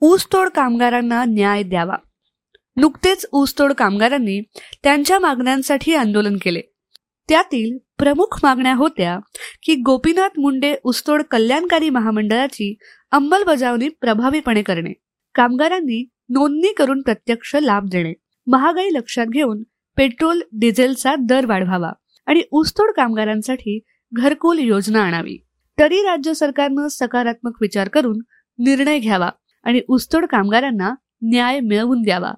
ऊसतोड कामगारांना न्याय द्यावा. नुकतेच ऊसतोड कामगारांनी त्यांच्या मागण्यांसाठी आंदोलन केले. त्यातील प्रमुख मागण्या होत्या की गोपीनाथ मुंडे ऊसतोड कल्याणकारी महामंडळाची अंमलबजावणी प्रभावीपणे करणे. कामगारांनी नोंदणी करून प्रत्यक्ष लाभ देणे. महागाई लक्षात घेऊन पेट्रोल डिझेलचा दर वाढवावा आणि ऊसतोड कामगारांसाठी घरकुल योजना आणावी. तरी राज्य सरकारनं सकारात्मक विचार करून निर्णय घ्यावा. आणि ऊसतोड कामगारांना न्याय मिळवून द्यावा.